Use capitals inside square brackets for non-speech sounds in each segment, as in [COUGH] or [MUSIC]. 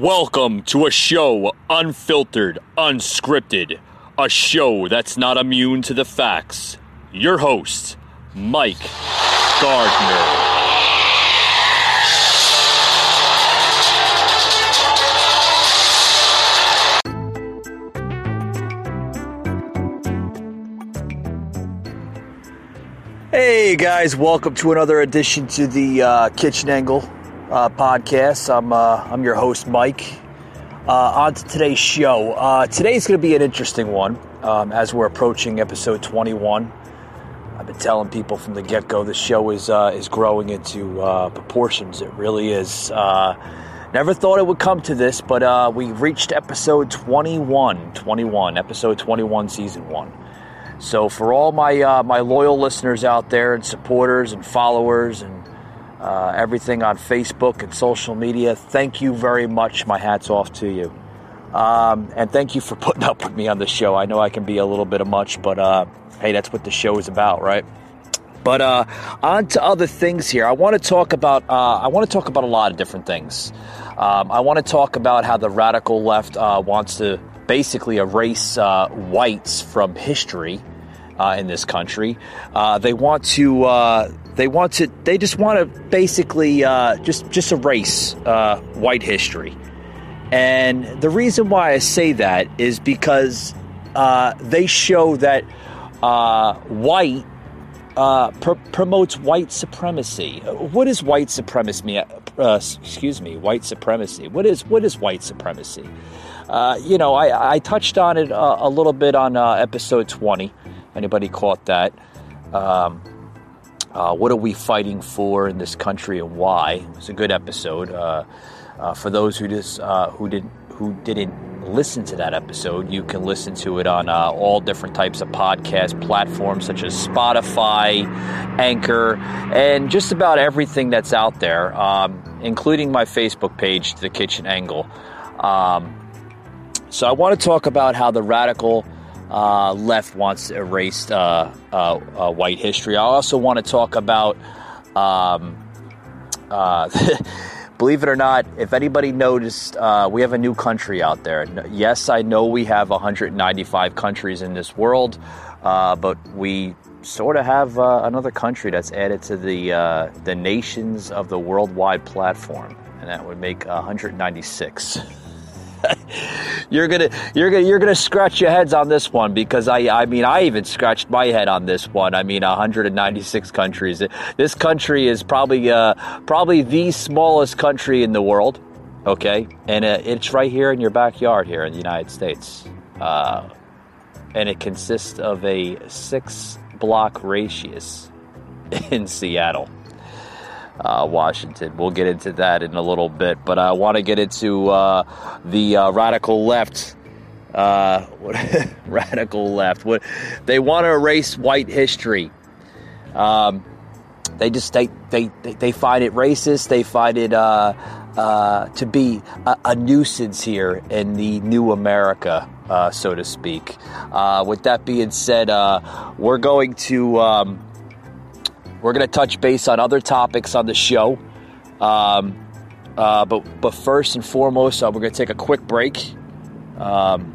Welcome to a show unfiltered, unscripted, a show that's not immune to the facts. Your host, Mike Gardner. Hey guys, welcome to another edition to the uh, Kitchen Angle uh, podcast. I'm uh, I'm your host, Mike. Uh, on to today's show. Uh, today's going to be an interesting one um, as we're approaching episode 21. I've been telling people from the get go the show is uh, is growing into uh, proportions. It really is. never thought it would come to this, but we reached episode 21. 21, episode 21, season one. So for all my uh, my loyal listeners out there and supporters and followers and uh, everything on Facebook and social media, thank you very much. My hat's off to you, um, and thank you for putting up with me on the show. I know I can be a little bit of much, but uh, hey, that's what the show is about, right? But uh, on to other things here. I want to talk about. Uh, I want to talk about a lot of different things. Um, I want to talk about how the radical left uh, wants to basically erase uh, whites from history uh, in this country. They want to. Uh, they want to. They just want to basically uh, just just erase uh, white history. And the reason why I say that is because they show that white pr- promotes white supremacy. What is white supremacy? Uh, excuse me, white supremacy. What is what is white supremacy? Uh, you know, I, I, touched on it uh, a little bit on uh, episode 20. Anybody caught that? Um, uh, what are we fighting for in this country and why? It was a good episode. Uh, for those who just who didn't who didn't listen to that episode, you can listen to it on all different types of podcast platforms such as Spotify, Anchor, and just about everything that's out there, um, including my Facebook page, The Kitchen Angle. Um, so I want to talk about how the radical uh, left wants to erase uh, uh, uh white history. I also want to talk about, um, uh, [LAUGHS] believe it or not, if anybody noticed, uh, we have a new country out there. Yes, I know we have 195 countries in this world, but we sort of have another country that's added to the the nations of the worldwide platform, and that would make 196. You're gonna you're gonna you're gonna scratch your heads on this one because I I mean I even scratched my head on this one. I mean 196 countries. This country is probably uh, probably the smallest country in the world. Okay, and uh, it's right here in your backyard here in the United States, uh, and it consists of a six block radius [LAUGHS] in Seattle uh, Washington. We'll get into that in a little bit, but I want to get into uh, the uh, radical left. Uh, [LAUGHS] radical left. What they want to erase white history. Um, they just they, they they find it racist. They find it uh, uh, to be a, a, nuisance here in the new America, so to speak. with that being said, we're going to. Um, we're going to touch base on other topics on the show. Um, uh, but, but first and foremost, uh, we're going to take a quick break. Um,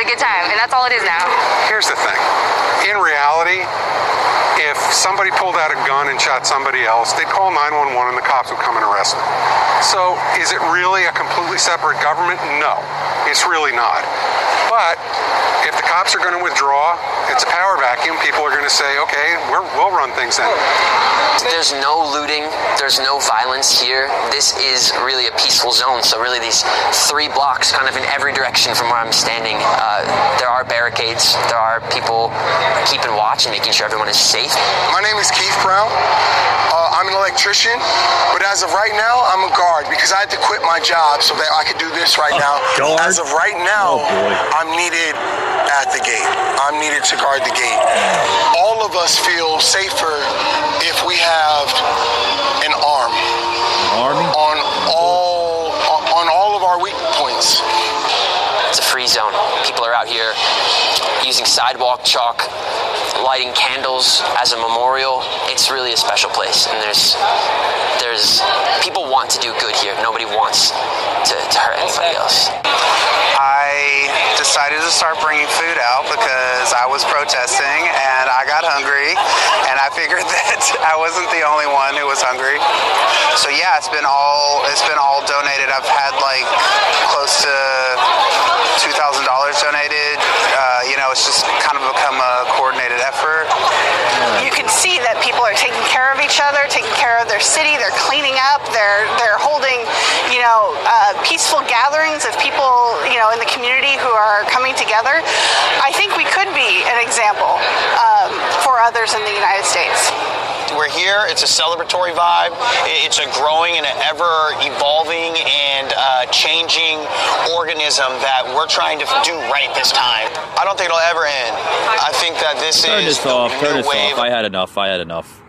wanted a good time, and that's all it is now. Here's the thing. In reality, if somebody pulled out a gun and shot somebody else, they'd call 911 and the cops would come and arrest them. So is it really a completely separate government? No, it's really not. But the cops are going to withdraw, it's a power vacuum. People are going to say, okay, we're, we'll run things then. There's no looting. There's no violence here. This is really a peaceful zone. So really, these three blocks, kind of in every direction from where I'm standing, uh, there are barricades. There are people keeping watch and making sure everyone is safe. My name is Keith Brown. Uh, I'm an electrician, but as of right now, I'm a guard because I had to quit my job so that I could do this right now. guard? As of right now, Oh. I'm needed at the gate. I'm needed to guard the gate. All of us feel safer if we have an arm Army? on all on all of our weak points. It's a free zone. People are out here using sidewalk chalk, lighting candles as a memorial. It's really a special place, and there's there's people want to do good here. Nobody wants to, to hurt anybody else. I decided to start bringing food out because I was protesting and I got hungry and I figured [LAUGHS] that I wasn't the only one who was hungry. So yeah, it's been all it's been all donated. I've had like close to two thousand dollars donated. Uh, you know, it's just kind of become a coordinated effort. You can see that people are taking care of each other, taking care of their city. They're cleaning up. They're they're holding, you know, uh, peaceful gatherings of people, you know, in the community who are coming together. I think we could be an example um, for others in the United States. We're here. It's a celebratory vibe. It's a growing and an ever evolving and uh, changing organism that we're trying to do right this time. I don't think it'll ever end. I think that this Turn is this off. Turn this wave. off. I had enough. I had enough.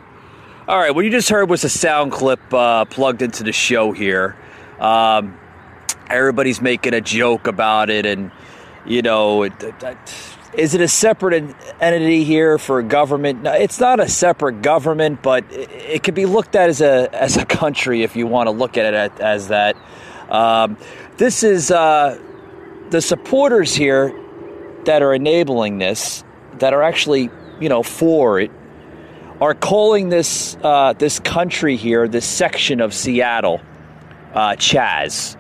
All right. What you just heard was a sound clip uh, plugged into the show here. Um, everybody's making a joke about it, and you know, it, it- it- is it a separate entity here for government? No, it's not a separate government, but it, could be looked at as a as a country if you want to look at it as that. Um, this is uh, the supporters here that are enabling this, that are actually, you know, for it, are calling this uh, this country here, this section of Seattle, uh, Chaz,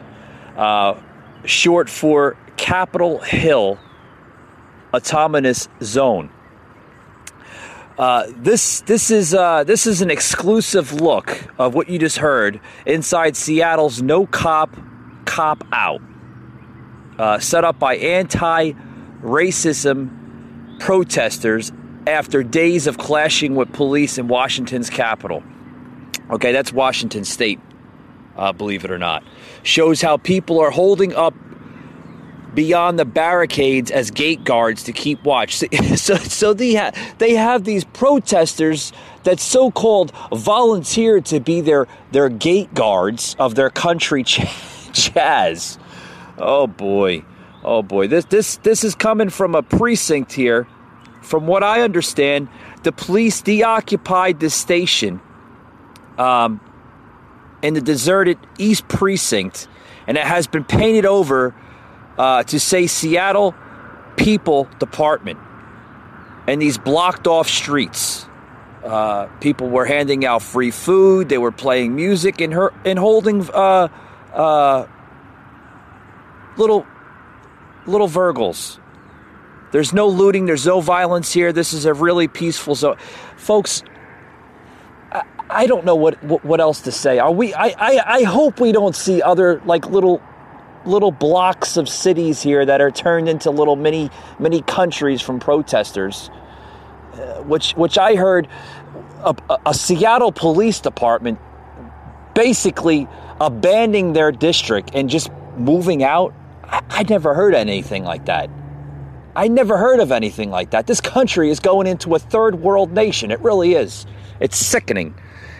uh, short for Capitol Hill Autonomous Zone. Uh, this this is uh, this is an exclusive look of what you just heard inside Seattle's No Cop Co-op, uh, set up by anti-racism protesters after days of clashing with police in Washington's capital. Okay, that's Washington State, uh, believe it or not. Shows how people are holding up beyond the barricades as gate guards to keep watch. [LAUGHS] So, so they, ha- they have these protesters that so called volunteer to be their, their gate guards of their country, [LAUGHS] Ch- Chaz. Oh boy. Oh boy. This, this, this is coming from a precinct here. From what I understand, the police deoccupied this station um, in the deserted East Precinct, and it has been painted over uh, to say Seattle People Department. And these blocked off streets. Uh, people were handing out free food. They were playing music and her and holding uh, uh, little little Virgils. There's no looting. There's no violence here. This is a really peaceful zone, folks. I, I don't know what, what what else to say. Are we? I, I I hope we don't see other like little little blocks of cities here that are turned into little mini mini countries from protesters. Uh, which which I heard a, a Seattle police department basically abandoning their district and just moving out. I, I never heard anything like that. I never heard of anything like that. This country is going into a third world nation. It really is. It's sickening.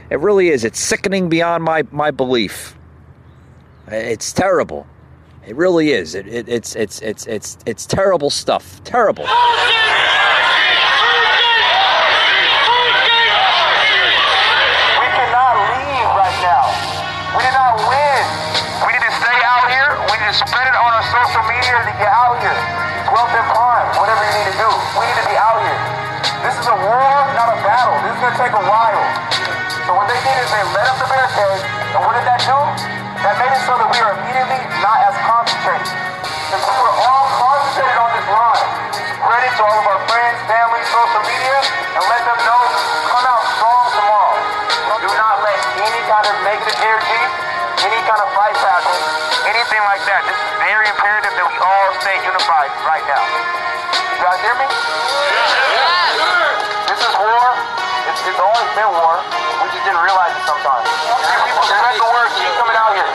It really is. It's sickening beyond my, my belief. It's terrible. It really is. It, it, it's it's it's it's it's terrible stuff. Terrible. We cannot leave right now. We did not win. We need to stay out here. We need to spread it on our social media to get out here. Grump and Prime, whatever you need to do. We need to be out here. This is a war, not a battle. This is going to take a while. So what they did is they let up the barricade, and what did that do? That made it so that we are immediately not as concentrated. Since we were all concentrated on this line, spread to all of our friends, family, social media, and let them know, come out strong tomorrow. Do not let any kind of negative energy, any kind of fight happen, anything like that. This is very imperative that we all stay unified right now. You guys hear me? It's, always been war. We just didn't realize it sometimes. You people spread the word. Keep coming out here.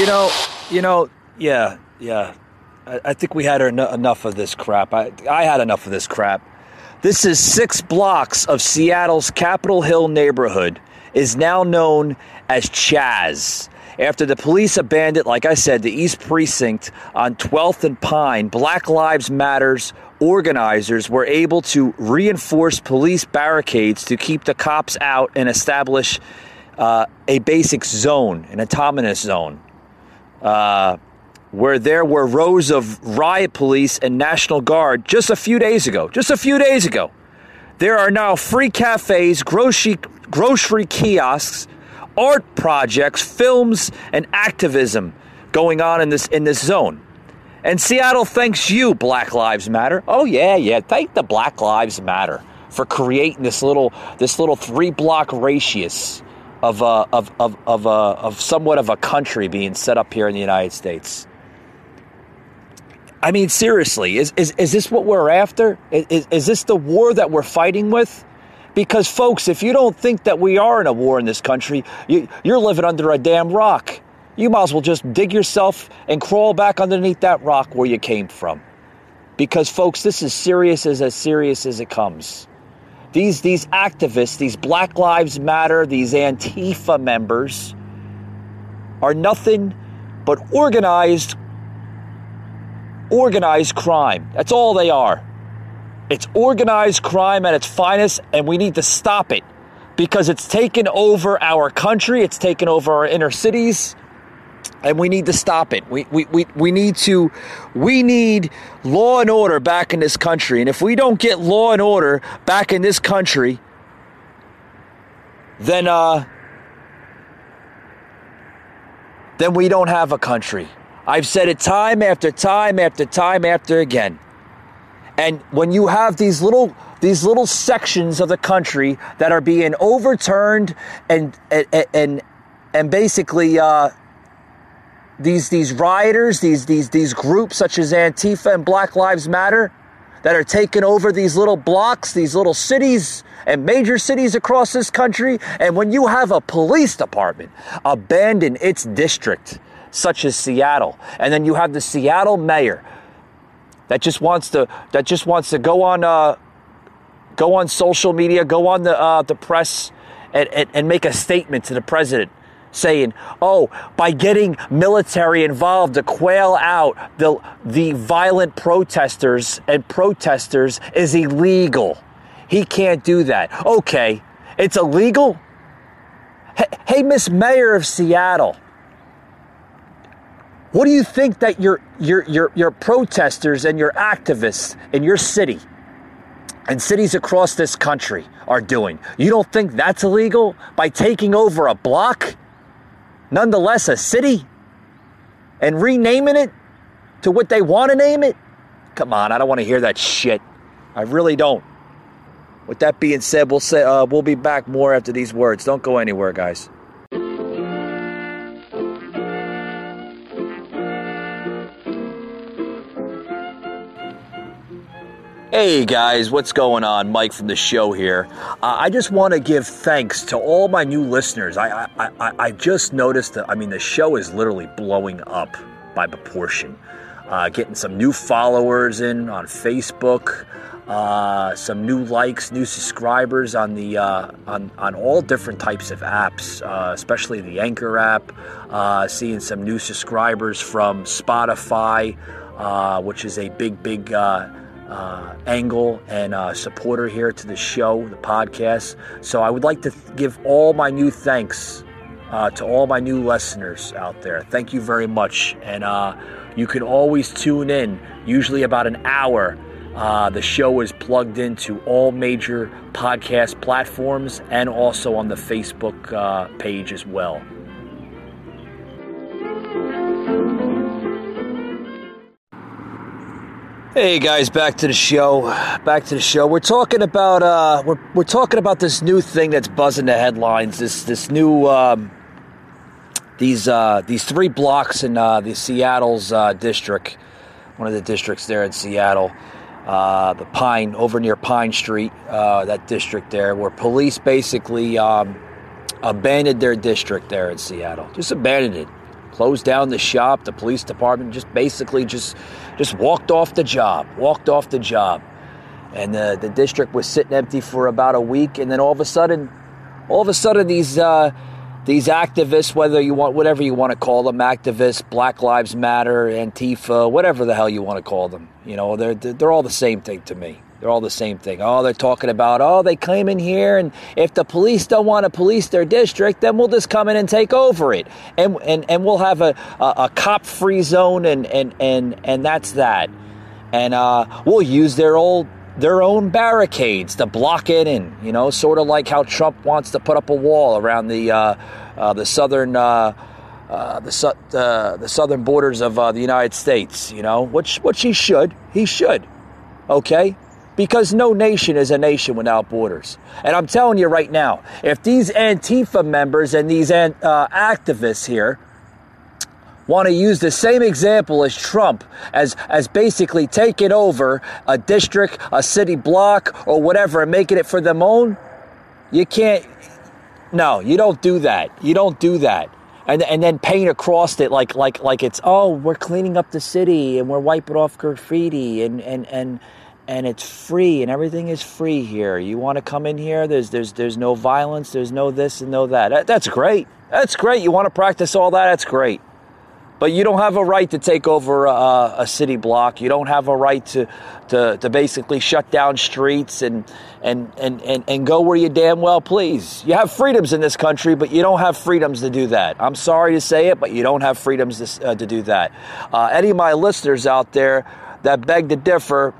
You know, you know, yeah, yeah. I, think we had en- enough of this crap. I, I had enough of this crap. This is six blocks of Seattle's Capitol Hill neighborhood is now known as Chaz. After the police abandoned, like I said, the East Precinct on 12th and Pine, Black Lives Matters organizers were able to reinforce police barricades to keep the cops out and establish uh, a basic zone, an autonomous zone uh, where there were rows of riot police and National Guard just a few days ago. Just a few days ago. There are now free cafes, grocery, grocery kiosks, art projects, films, and activism going on in this in this zone. And Seattle thanks you, Black Lives Matter. Oh yeah, yeah. Thank the Black Lives Matter for creating this little this little three block radius of uh, of of of, uh, of somewhat of a country being set up here in the United States. I mean, seriously, is is, is this what we're after? Is, is this the war that we're fighting with? Because, folks, if you don't think that we are in a war in this country, you, you're living under a damn rock. You might as well just dig yourself and crawl back underneath that rock where you came from. Because, folks, this is serious as as serious as it comes. These these activists, these Black Lives Matter, these Antifa members, are nothing but organized organized crime. That's all they are. It's organized crime at its finest, and we need to stop it because it's taken over our country, it's taken over our inner cities, and we need to stop it. We, we, we, we need to we need law and order back in this country. And if we don't get law and order back in this country, then uh then we don't have a country. I've said it time after time after time after again. And when you have these little these little sections of the country that are being overturned and and and, and basically uh, these these rioters, these these these groups such as Antifa and Black Lives Matter that are taking over these little blocks, these little cities and major cities across this country, and when you have a police department abandon its district such as Seattle, and then you have the Seattle mayor that just wants to that just wants to go on uh, go on social media, go on the uh, the press, and, and, and make a statement to the president saying, "Oh, by getting military involved to quail out the the violent protesters and protesters is illegal. He can't do that." Okay, it's illegal. Hey, hey Miss Mayor of Seattle, what do you think that your your your your protesters and your activists in your city and cities across this country are doing? You don't think that's illegal by taking over a block, nonetheless a city, and renaming it to what they want to name it? Come on, I don't want to hear that shit. I really don't. With that being said, we'll say uh, we'll be back more after these words. Don't go anywhere, guys. Hey guys, what's going on? Mike from the show here. Uh, I just want to give thanks to all my new listeners. I, I, I, I just noticed that, I mean, the show is literally blowing up by proportion. Uh, getting some new followers in on Facebook, uh, some new likes, new subscribers on the uh, on on all different types of apps, uh, especially the Anchor app. Uh, seeing some new subscribers from Spotify, which is a big, big uh, angle and supporter here to the show, the podcast. So I would like to th- give all my new thanks uh, to all my new listeners out there. Thank you very much. And uh, you can always tune in, usually about an hour. Uh, the show is plugged into all major podcast platforms and also on the Facebook uh, page as well. Hey guys, back to the show. Back to the show. We're talking about uh, we're we're talking about this new thing that's buzzing the headlines. This this new um, these uh, these three blocks in uh, the Seattle's uh, district, one of the districts there in Seattle, uh, the Pine over near Pine Street, uh, that district there, where police basically um, abandoned their district there in Seattle, just abandoned it closed down the shop. The police department just basically just just walked off the job, walked off the job, and the the district was sitting empty for about a week. And then all of a sudden, all of a sudden these. Uh, these activists, whether you want whatever you want to call them, activists, Black Lives Matter, Antifa, whatever the hell you want to call them, you know, they're they're all the same thing to me. They're all the same thing. Oh, they're talking about, oh, they came in here, and if the police don't want to police their district, then we'll just come in and take over it, and and, and we'll have a, a, a cop free zone, and and and and that's that, and uh, we'll use their old their own barricades to block it in. You know, sort of like how Trump wants to put up a wall around the uh, uh, the southern. Uh, uh, the su- uh, the southern borders of uh, the United States, you know, which which he should, he should, okay, because no nation is a nation without borders. And I'm telling you right now, if these Antifa members and these uh, activists here want to use the same example as Trump as as basically taking over a district, a city block, or whatever, and making it for them own, you can't. No, you don't do that. You don't do that. And, and then paint across it like like like it's oh we're cleaning up the city and we're wiping off graffiti and and and and it's free and everything is free here. You want to come in here? There's there's there's no violence. There's no this and no that. that that's great. That's great. You want to practice all that? That's great. But you don't have a right to take over a, a city block. You don't have a right to, to, to basically shut down streets and, and, and, and, and go where you damn well please. You have freedoms in this country, but you don't have freedoms to do that. I'm sorry to say it, but you don't have freedoms to, uh, to do that. Uh, any of my listeners out there that beg to differ,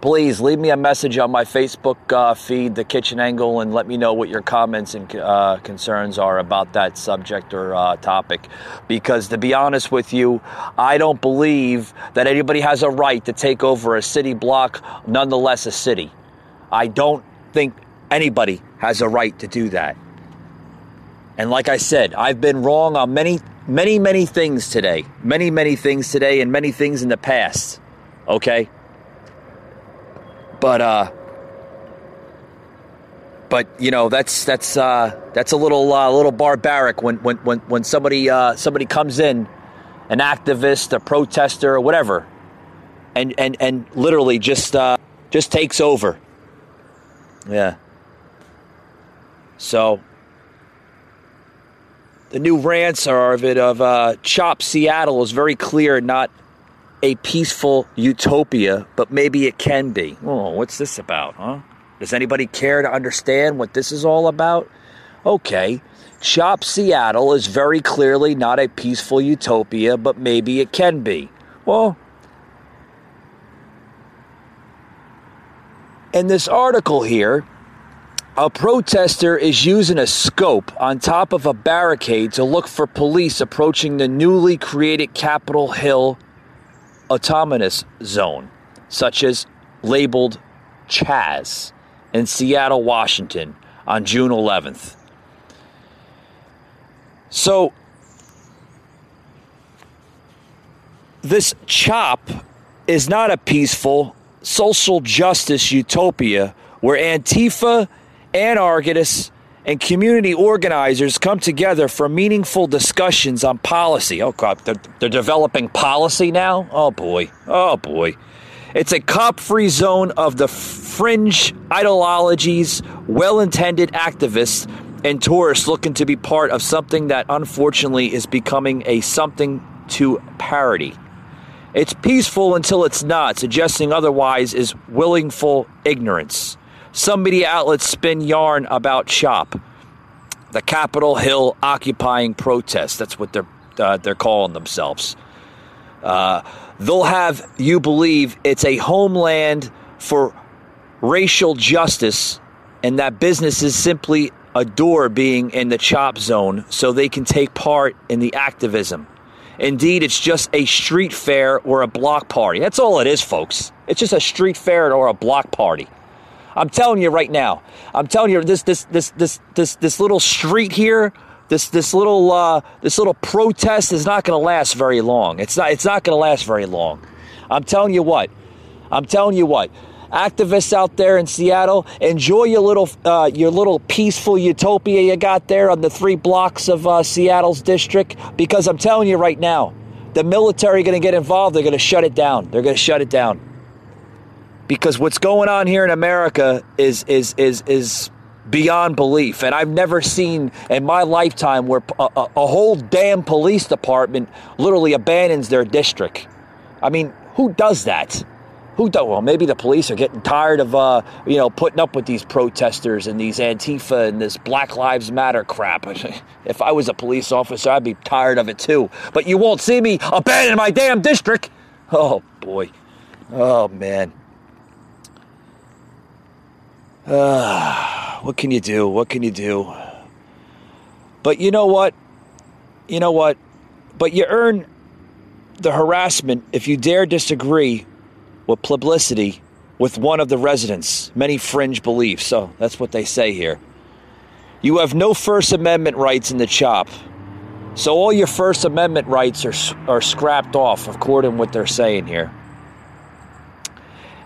please leave me a message on my Facebook uh, feed, The Kitchen Angle, and let me know what your comments and uh, concerns are about that subject or uh, topic. Because to be honest with you, I don't believe that anybody has a right to take over a city block, nonetheless a city. I don't think anybody has a right to do that. And like I said, I've been wrong on many, many, many things today. Many, many things today and many things in the past. Okay? But uh but you know that's that's uh, that's a little uh, little barbaric when when when when somebody uh, somebody comes in, an activist, a protester, or whatever, and and and literally just uh, just takes over. Yeah. So the new rants are of it of uh, Chop Seattle is very clear, not a peaceful utopia, but maybe it can be. Oh, what's this about, huh? Does anybody care to understand what this is all about? Okay, Chop Seattle is very clearly not a peaceful utopia, but maybe it can be. Well, in this article here, a protester is using a scope on top of a barricade to look for police approaching the newly created Capitol Hill autonomous zone, such as labeled Chaz in Seattle, Washington on June 11th. So, this CHOP is not a peaceful social justice utopia where Antifa, anarchists, and community organizers come together for meaningful discussions on policy. Oh, God, they're, they're developing policy now? Oh, boy. Oh, boy. It's a cop free zone of the fringe ideologies, well intended activists, and tourists looking to be part of something that unfortunately is becoming a something to parody. It's peaceful until it's not, suggesting otherwise is willingful ignorance. Some media outlets spin yarn about CHOP. the Capitol Hill occupying protest. That's what they're uh, they're calling themselves. Uh, they'll have you believe it's a homeland for racial justice, and that businesses simply adore being in the chop zone so they can take part in the activism. Indeed, it's just a street fair or a block party. That's all it is, folks. It's just a street fair or a block party. I'm telling you right now. I'm telling you this this this this this this little street here, this this little uh, this little protest is not going to last very long. It's not it's not going to last very long. I'm telling you what. I'm telling you what. Activists out there in Seattle, enjoy your little uh, your little peaceful utopia you got there on the three blocks of uh, Seattle's district. Because I'm telling you right now, the military going to get involved. They're going to shut it down. They're going to shut it down because what's going on here in America is is is is beyond belief and I've never seen in my lifetime where a, a, a, whole damn police department literally abandons their district. I mean, who does that? Who does? Well, maybe the police are getting tired of uh, you know putting up with these protesters and these Antifa and this Black Lives Matter crap. [LAUGHS] If I was a police officer, I'd be tired of it too. But you won't see me abandon my damn district. Oh boy. Oh man. Uh, what can you do? What can you do? But you know what? You know what? But you earn the harassment if you dare disagree with publicity with one of the residents' many fringe beliefs. So that's what they say here. You have no First Amendment rights in the CHOP. So all your First Amendment rights are, are scrapped off, according to what they're saying here.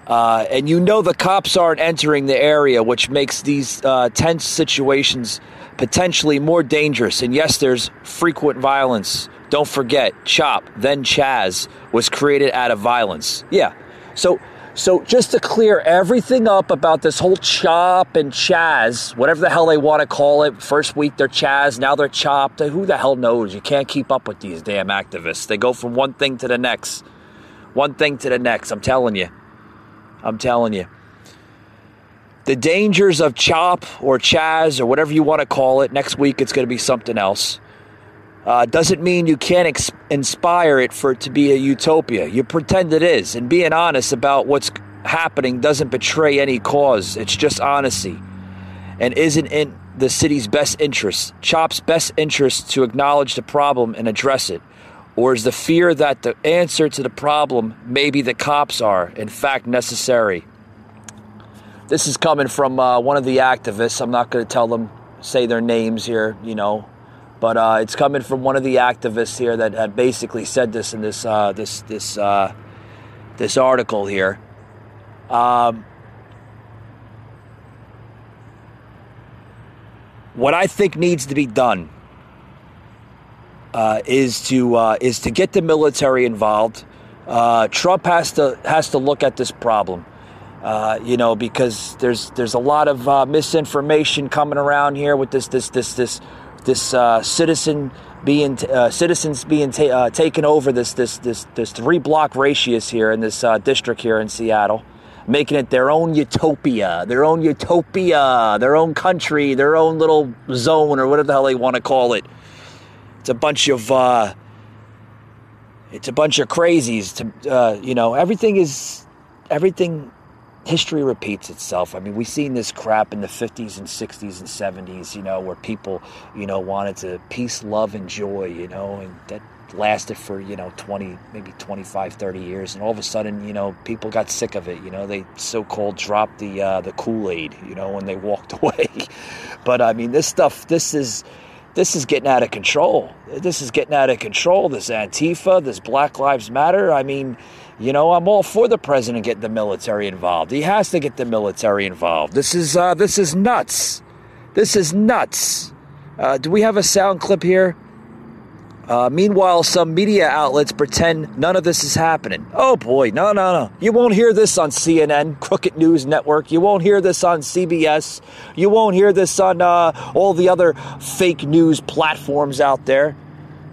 Uh, and you know the cops aren't entering the area, which makes these uh, tense situations potentially more dangerous. And yes, there's frequent violence. Don't forget, CHOP, then Chaz, was created out of violence. Yeah. So, so just to clear everything up about this whole CHOP and Chaz, whatever the hell they want to call it. First week they're Chaz, now they're CHOP. Who the hell knows? You can't keep up with these damn activists. They go from one thing to the next, one thing to the next. I'm telling you. I'm telling you. The dangers of CHOP or Chaz or whatever you want to call it, next week it's going to be something else. Uh, doesn't mean you can't ex- inspire it for it to be a utopia. You pretend it is. And being honest about what's happening doesn't betray any cause, it's just honesty. And isn't in the city's best interest, CHOP's best interest to acknowledge the problem and address it. Or is the fear that the answer to the problem maybe the cops are, in fact, necessary? This is coming from uh, one of the activists. I'm not going to tell them, say their names here, you know, but uh, it's coming from one of the activists here that had basically said this in this uh, this this uh, this article here. Um, what I think needs to be done uh, is to uh, is to get the military involved. Uh, Trump has to has to look at this problem, uh, you know, because there's there's a lot of uh, misinformation coming around here with this this this this this uh, citizen being citizens being ta- taken over this this this this three block radius here in this district here in Seattle. Making it their own utopia, their own utopia, their own country, their own little zone, or whatever the hell they want to call it. It's a bunch of uh, it's a bunch of crazies. To uh, you know, everything is everything. History repeats itself. I mean, we've seen this crap in the 50s and 60s and 70s. You know, where people you know wanted to peace, love, and joy. You know, and that lasted for you know 20 maybe 25 30 years and all of a sudden you know people got sick of it you know they so-called dropped the uh, the kool-aid you know when they walked [LAUGHS] away but i mean this stuff this is this is getting out of control. This is getting out of control. This Antifa, this Black Lives Matter. I mean, you know, I'm all for the president getting the military involved. He has to get the military involved. This is uh, this is nuts. This is nuts. Uh, do we have a sound clip here? Uh, meanwhile, some media outlets pretend none of this is happening. Oh boy, no, no, no. You won't hear this on CNN, Crooked News Network. You won't hear this on CBS. You won't hear this on uh, all the other fake news platforms out there.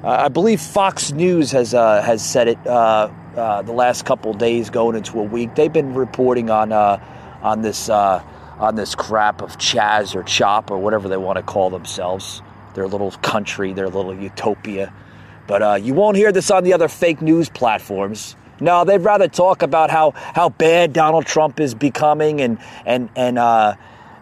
Uh, I believe Fox News has uh, has said it uh, uh, the last couple days, going into a week. They've been reporting on on this on this crap of Chaz or Chop or whatever they want to call themselves, their little country, their little utopia. But uh, you won't hear this on the other fake news platforms. No, they'd rather talk about how, how bad Donald Trump is becoming and and and uh,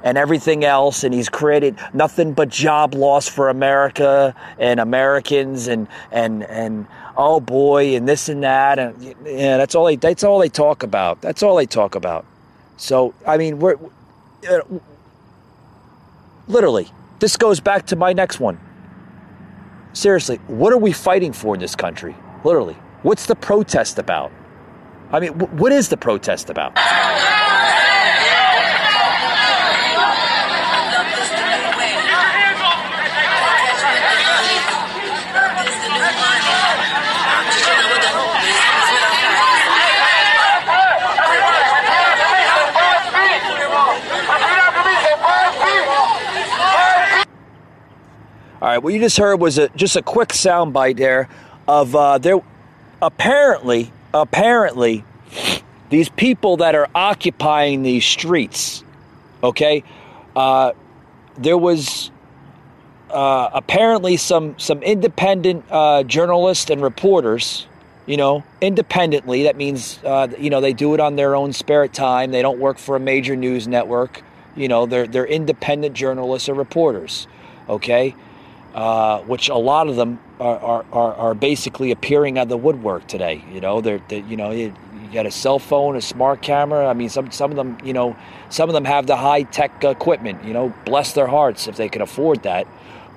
and everything else, and he's created nothing but job loss for America and Americans, and and and oh boy, and this and that, and yeah, that's all they that's all they talk about. That's all they talk about. So I mean, we're uh, literally. This goes back to my next one. Seriously, what are we fighting for in this country? Literally, what's the protest about? I mean, what is the protest about? All right, what you just heard was a, just a quick soundbite there of uh, there. Apparently, apparently, these people that are occupying these streets, okay, uh, there was uh, apparently some some independent uh, journalists and reporters. You know, independently. That means uh, you know they do it on their own spare time. They don't work for a major news network. You know, they're they're independent journalists or reporters. Okay, uh, which a lot of them are, are, are, basically appearing on the woodwork today. You know, they're, they're you know you, you, got a cell phone, a smart camera. I mean, some some of them, you know, some of them have the high tech equipment. You know, bless their hearts if they can afford that.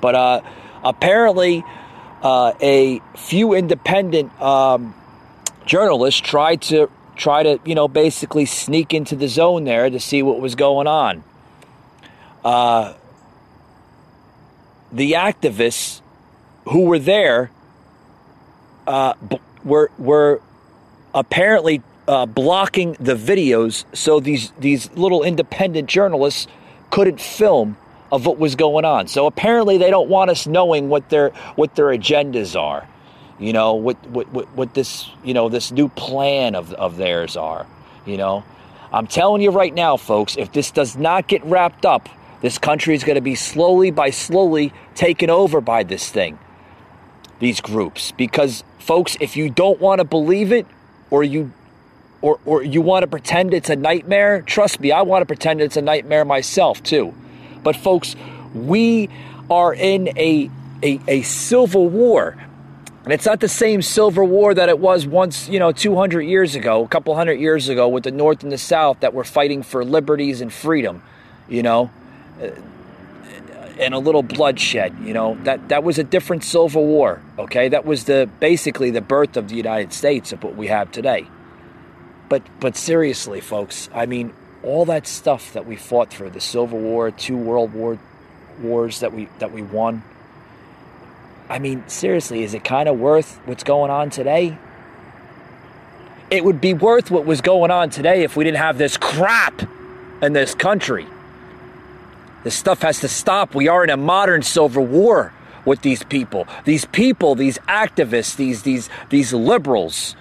But uh, apparently, uh, a few independent um, journalists tried to try to you know basically sneak into the zone there to see what was going on. Uh, the activists who were there uh, b- were were apparently uh, blocking the videos so these these little independent journalists couldn't film of what was going on. So apparently they don't want us knowing what their what their agendas are. You know, what what what, what this, you know, this new plan of of theirs are, you know. I'm telling you right now, folks, if this does not get wrapped up this country is going to be slowly by slowly taken over by this thing, these groups. Because, folks, if you don't want to believe it or you or, or you want to pretend it's a nightmare, trust me, I want to pretend it's a nightmare myself too. But folks, we are in a, a, a civil war. And it's not the same civil war that it was once, you know, 200 years ago, a couple hundred years ago with the North and the South that were fighting for liberties and freedom, you know. Uh, and a little bloodshed. You know that that was a different Civil War. Okay, that was the basically the birth of the United States of what we have today. But but seriously, folks, I mean, all that stuff that we fought through the Civil War, two World War wars that we that we won. I mean, seriously, is it kind of worth what's going on today? It would be worth what was going on today if we didn't have this crap in this country. This stuff has to stop. We are in a modern civil war with these people. These people, these activists, these these these liberals,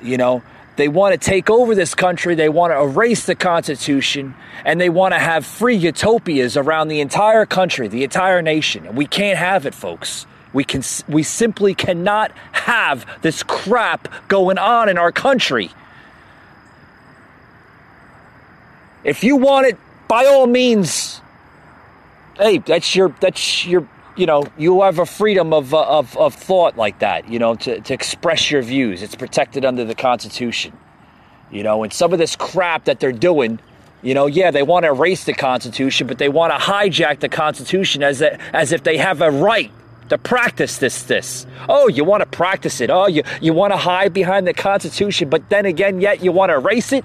you know, they want to take over this country. They want to erase the Constitution, and they want to have free utopias around the entire country, the entire nation. And we can't have it, folks. We can we simply cannot have this crap going on in our country. If you want it, by all means, hey, that's your that's your you know you have a freedom of uh, of of thought like that. You know to to express your views. It's protected under the Constitution. You know, and some of this crap that they're doing. You know, yeah, they want to erase the Constitution, but they want to hijack the Constitution as a, as if they have a right to practice this this. Oh, you want to practice it. Oh, you you want to hide behind the Constitution, but then again, yet you want to erase it.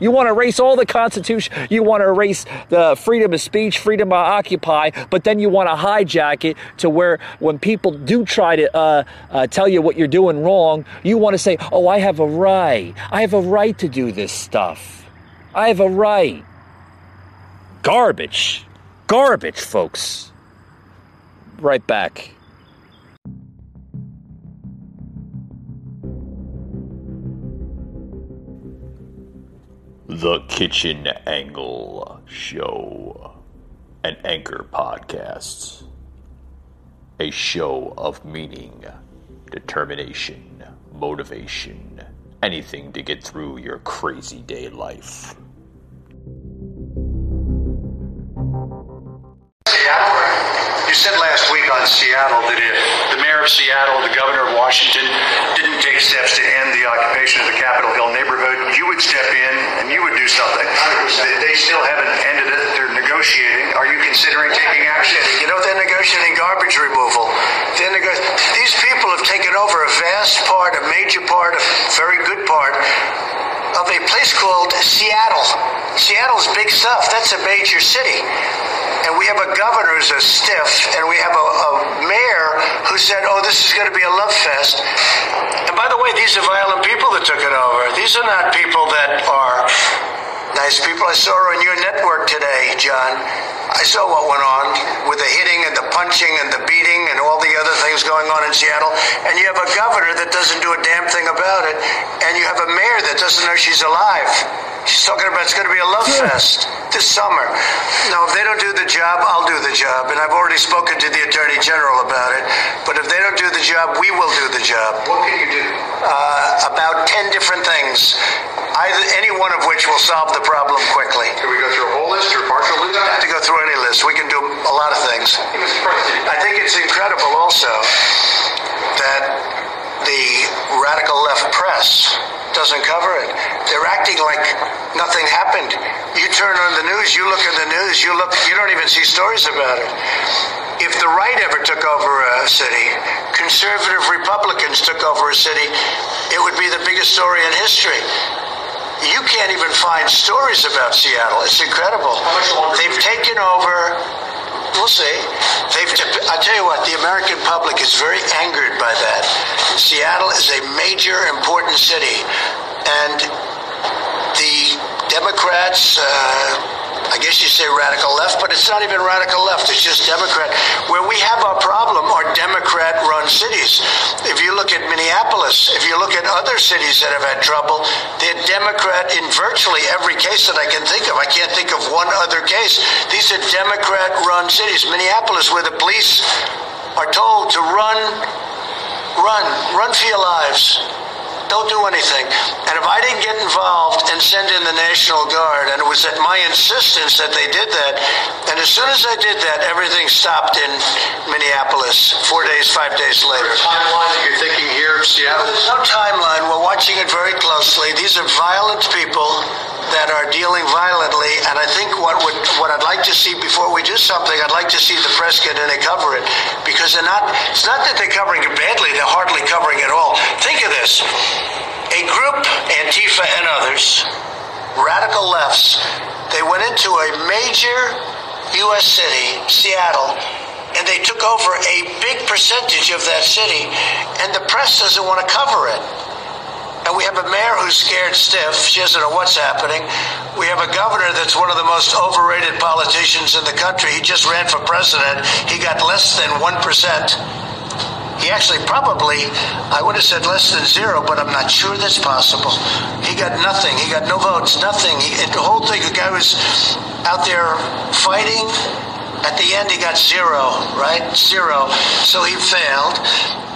You want to erase all the Constitution. You want to erase the freedom of speech, freedom of occupy, but then you want to hijack it to where when people do try to uh, uh, tell you what you're doing wrong, you want to say, oh, I have a right. I have a right to do this stuff. I have a right. Garbage. Garbage, folks. Right back. The Kitchen Angle Show, an anchor podcast, a show of meaning, determination, motivation, anything to get through your crazy day life. You said last week on Seattle that if the mayor of Seattle, the governor of Washington, didn't take steps to end the occupation of the Capitol Hill neighborhood, you would step in you would do something. They still haven't ended it. They're negotiating. Are you considering taking action? You know, they're negotiating garbage removal. They're nego- These people have taken over a vast part, a major part, a very good part of a place called Seattle. Seattle's big stuff. That's a major city. And we have a governor who's a stiff, and we have a, a mayor who said, oh, this is going to be a love fest. And by the way, these are violent people that took it over. These are not people that are nice people. I saw on your network today, John. I saw what went on with the hitting and the punching and the beating and all the other things going on in Seattle. And you have a governor that doesn't do a damn thing about it. And you have a mayor that doesn't know she's alive. She's talking about it's going to be a love fest this summer. Now, if they don't do the job, I'll do the job. And I've already spoken to the Attorney General about it. But if they don't do the job, we will do the job. What can you do? Uh, about 10 different things, either, any one of which will solve the problem quickly. Can we go through a whole list or partial list? We don't have to go through any list. We can do a lot of things. I think it's incredible also that the radical left press doesn't cover it. They're acting like nothing happened. You turn on the news, you look at the news, you look, you don't even see stories about it. If the right ever took over a city, conservative Republicans took over a city, it would be the biggest story in history. You can't even find stories about Seattle. It's incredible. They've taken over We'll see. They've, I tell you what, the American public is very angered by that. Seattle is a major, important city, and the Democrats. Uh, I guess you say radical left, but it's not even radical left. It's just Democrat. Where we have our problem are Democrat-run cities. If you look at Minneapolis, if you look at other cities that have had trouble, they're Democrat in virtually every case that I can think of. I can't think of one other case. These are Democrat-run cities. Minneapolis, where the police are told to run, run, run for your lives. Don't do anything. And if I didn't get involved and send in the National Guard, and it was at my insistence that they did that, and as soon as I did that, everything stopped in Minneapolis four days, five days later. Timeline that you're thinking here Seattle? There's no timeline. We're watching it very closely. These are violent people that are dealing violently, and I think what would what I'd like to see before we do something, I'd like to see the press get in and cover it because they're not. It's not that they're covering it badly; they're hardly covering it at all. Think of this: a group, Antifa and others, radical lefts, they went into a major U.S. city, Seattle. And they took over a big percentage of that city, and the press doesn't want to cover it. And we have a mayor who's scared stiff. She doesn't know what's happening. We have a governor that's one of the most overrated politicians in the country. He just ran for president. He got less than 1%. He actually probably, I would have said less than zero, but I'm not sure that's possible. He got nothing. He got no votes, nothing. He, the whole thing, the guy was out there fighting. At the end, he got zero, right? Zero. So he failed.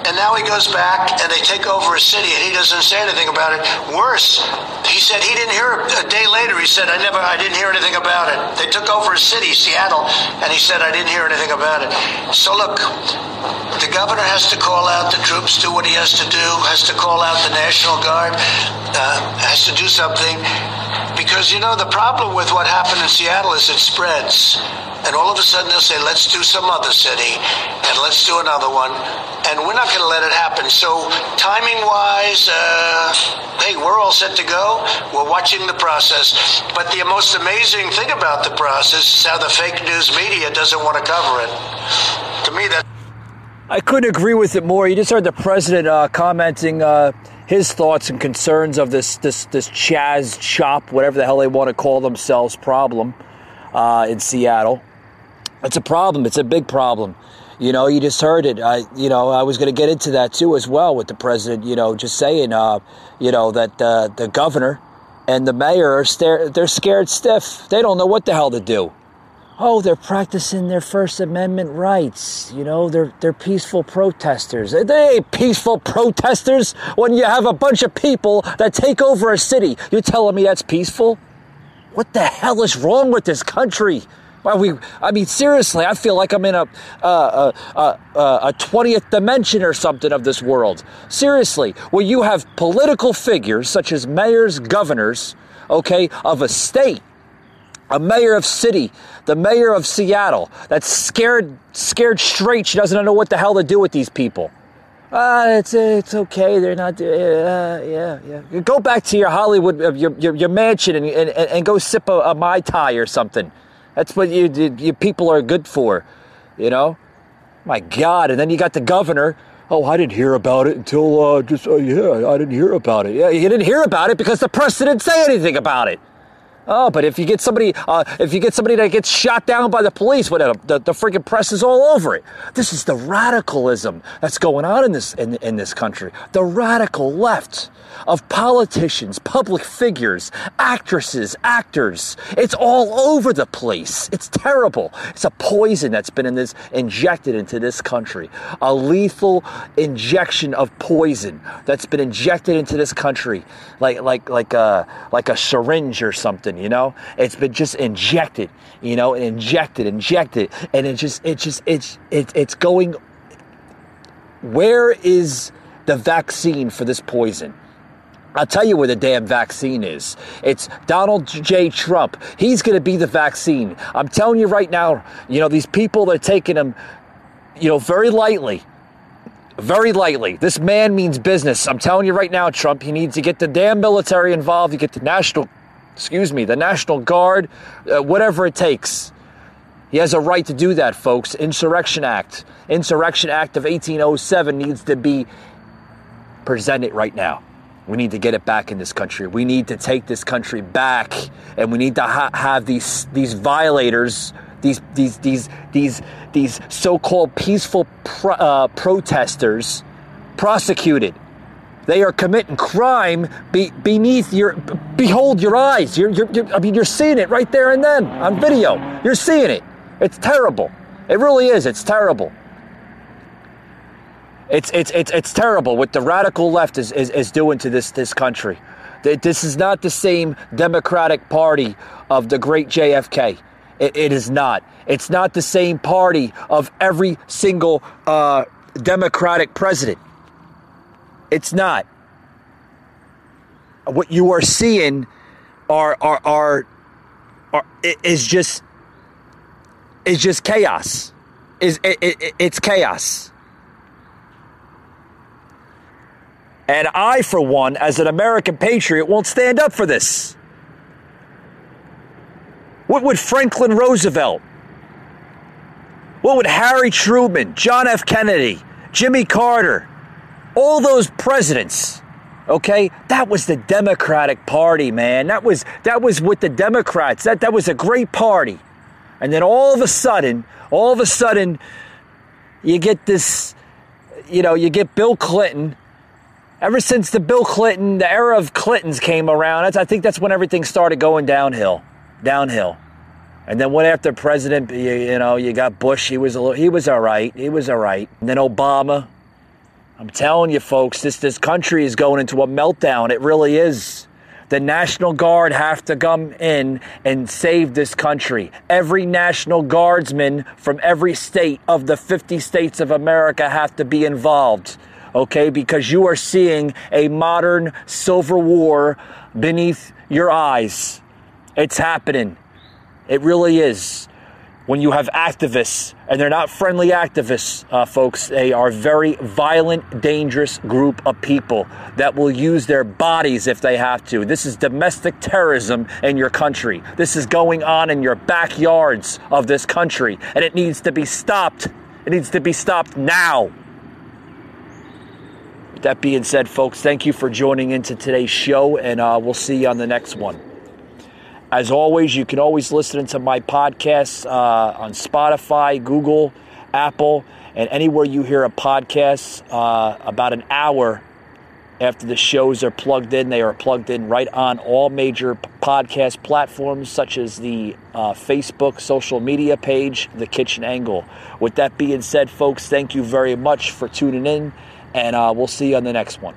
And now he goes back and they take over a city and he doesn't say anything about it. Worse, he said he didn't hear. A day later, he said, I never, I didn't hear anything about it. They took over a city, Seattle, and he said, I didn't hear anything about it. So look, the governor has to call out the troops, do what he has to do, has to call out the National Guard, uh, has to do something. Because, you know, the problem with what happened in Seattle is it spreads. And all of a sudden they'll say, let's do some other city, and let's do another one. And we're not going to let it happen. So, timing wise, uh, hey, we're all set to go. We're watching the process. But the most amazing thing about the process is how the fake news media doesn't want to cover it. To me, that. I couldn't agree with it more. You just heard the president uh, commenting uh, his thoughts and concerns of this this this Chaz Chop, whatever the hell they want to call themselves, problem uh, in Seattle. It's a problem. It's a big problem. You know, you just heard it. I, you know, I was going to get into that too as well with the president. You know, just saying, uh, you know, that uh, the governor and the mayor are stare, they're scared stiff. They don't know what the hell to do. Oh, they're practicing their First Amendment rights. You know, they're they're peaceful protesters. They peaceful protesters when you have a bunch of people that take over a city. You're telling me that's peaceful? What the hell is wrong with this country? Well, we, I mean, seriously, I feel like I'm in a, uh, a, a, a 20th dimension or something of this world. Seriously, where you have political figures such as mayors, governors, okay, of a state, a mayor of city, the mayor of Seattle, that's scared, scared straight. She doesn't know what the hell to do with these people. Uh, it's it's okay. They're not. Uh, yeah, yeah. Go back to your Hollywood, uh, your, your your mansion, and and, and go sip a, a mai tai or something. That's what you, you, you people are good for, you know. My God! And then you got the governor. Oh, I didn't hear about it until uh, just uh, yeah, I didn't hear about it. Yeah, you didn't hear about it because the press didn't say anything about it. Oh, but if you get somebody, uh, if you get somebody that gets shot down by the police, whatever, the, the freaking press is all over it. This is the radicalism that's going on in this in, in this country. The radical left of politicians, public figures, actresses, actors. It's all over the place. It's terrible. It's a poison that's been in this injected into this country. A lethal injection of poison that's been injected into this country, like like like a like a syringe or something. You know, it's been just injected. You know, and injected, injected, and it just it just it's it, it's going. Where is the vaccine for this poison? I'll tell you where the damn vaccine is. It's Donald J. Trump. He's going to be the vaccine. I'm telling you right now, you know, these people are taking him, you know, very lightly. Very lightly. This man means business. I'm telling you right now, Trump, he needs to get the damn military involved. You get the national, excuse me, the National Guard, uh, whatever it takes. He has a right to do that, folks. Insurrection Act. Insurrection Act of 1807 needs to be presented right now. We need to get it back in this country. We need to take this country back, and we need to ha- have these these violators, these these these these these so-called peaceful pro- uh, protesters, prosecuted. They are committing crime be- beneath your, behold your eyes. You're, you're, you're, I mean, you're seeing it right there and then on video. You're seeing it. It's terrible. It really is. It's terrible. It's, it's, it's, it's terrible what the radical left is, is, is doing to this, this country. This is not the same Democratic Party of the great JFK. It, it is not. It's not the same party of every single uh, Democratic president. It's not. What you are seeing are, are, are, are is just is just chaos. Is it, it, it's chaos. And I, for one, as an American patriot, won't stand up for this. What would Franklin Roosevelt, what would Harry Truman, John F. Kennedy, Jimmy Carter, all those presidents, okay? That was the Democratic Party, man. That was that was with the Democrats. That that was a great party. And then all of a sudden, all of a sudden, you get this, you know, you get Bill Clinton ever since the Bill Clinton, the era of Clintons came around, I think that's when everything started going downhill, downhill. And then what after President, you, you know, you got Bush. He was a little, he was all right. He was all right. And then Obama. I'm telling you, folks, this this country is going into a meltdown. It really is. The National Guard have to come in and save this country. Every National Guardsman from every state of the 50 states of America have to be involved okay? Because you are seeing a modern civil war beneath your eyes. It's happening. It really is. When you have activists, and they're not friendly activists, uh, folks, they are very violent, dangerous group of people that will use their bodies if they have to. This is domestic terrorism in your country. This is going on in your backyards of this country, and it needs to be stopped. It needs to be stopped now. That being said, folks, thank you for joining into today's show, and uh, we'll see you on the next one. As always, you can always listen to my podcasts uh, on Spotify, Google, Apple, and anywhere you hear a podcast uh, about an hour After the shows are plugged in, they are plugged in right on all major podcast platforms, such as the uh, Facebook social media page, The Kitchen Angle. With that being said, folks, thank you very much for tuning in, and uh, we'll see you on the next one.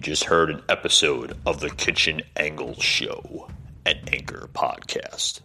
You just heard an episode of the Kitchen Angle Show, an Anchor podcast.